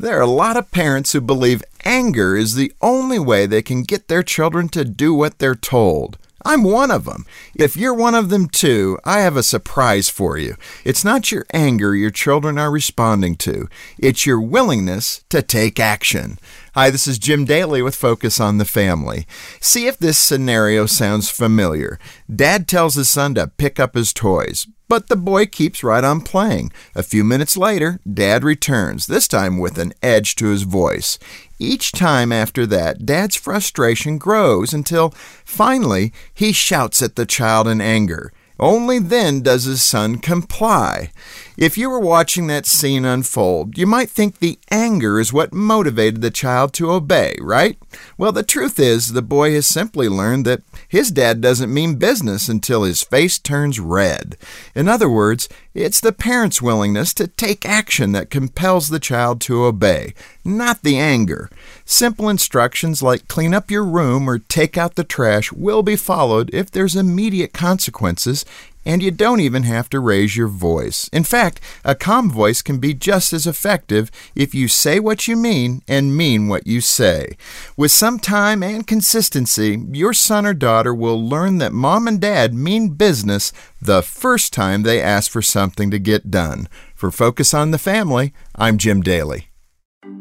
There are a lot of parents who believe anger is the only way they can get their children to do what they're told. I'm one of them. If you're one of them too, I have a surprise for you. It's not your anger your children are responding to, it's your willingness to take action. Hi, this is Jim Daly with Focus on the Family. See if this scenario sounds familiar. Dad tells his son to pick up his toys, but the boy keeps right on playing. A few minutes later, Dad returns, this time with an edge to his voice. Each time after that, Dad's frustration grows until finally he shouts at the child in anger. Only then does his son comply. If you were watching that scene unfold, you might think the anger is what motivated the child to obey, right? Well, the truth is, the boy has simply learned that his dad doesn't mean business until his face turns red. In other words, it's the parent's willingness to take action that compels the child to obey, not the anger. Simple instructions like clean up your room or take out the trash will be followed if there's immediate consequences and you don't even have to raise your voice. In fact, a calm voice can be just as effective if you say what you mean and mean what you say. With some time and consistency, your son or daughter will learn that mom and dad mean business the first time they ask for something to get done. For Focus on the Family, I'm Jim Daly.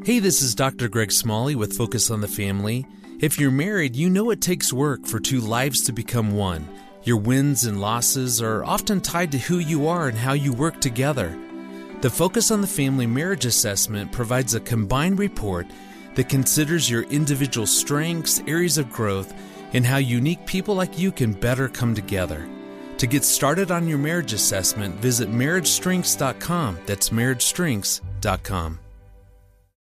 Hey, this is Dr. Greg Smalley with Focus on the Family. If you're married, you know it takes work for two lives to become one. Your wins and losses are often tied to who you are and how you work together. The Focus on the Family Marriage Assessment provides a combined report that considers your individual strengths, areas of growth, and how unique people like you can better come together. To get started on your marriage assessment, visit marriagestrengths.com. That's marriagestrengths.com.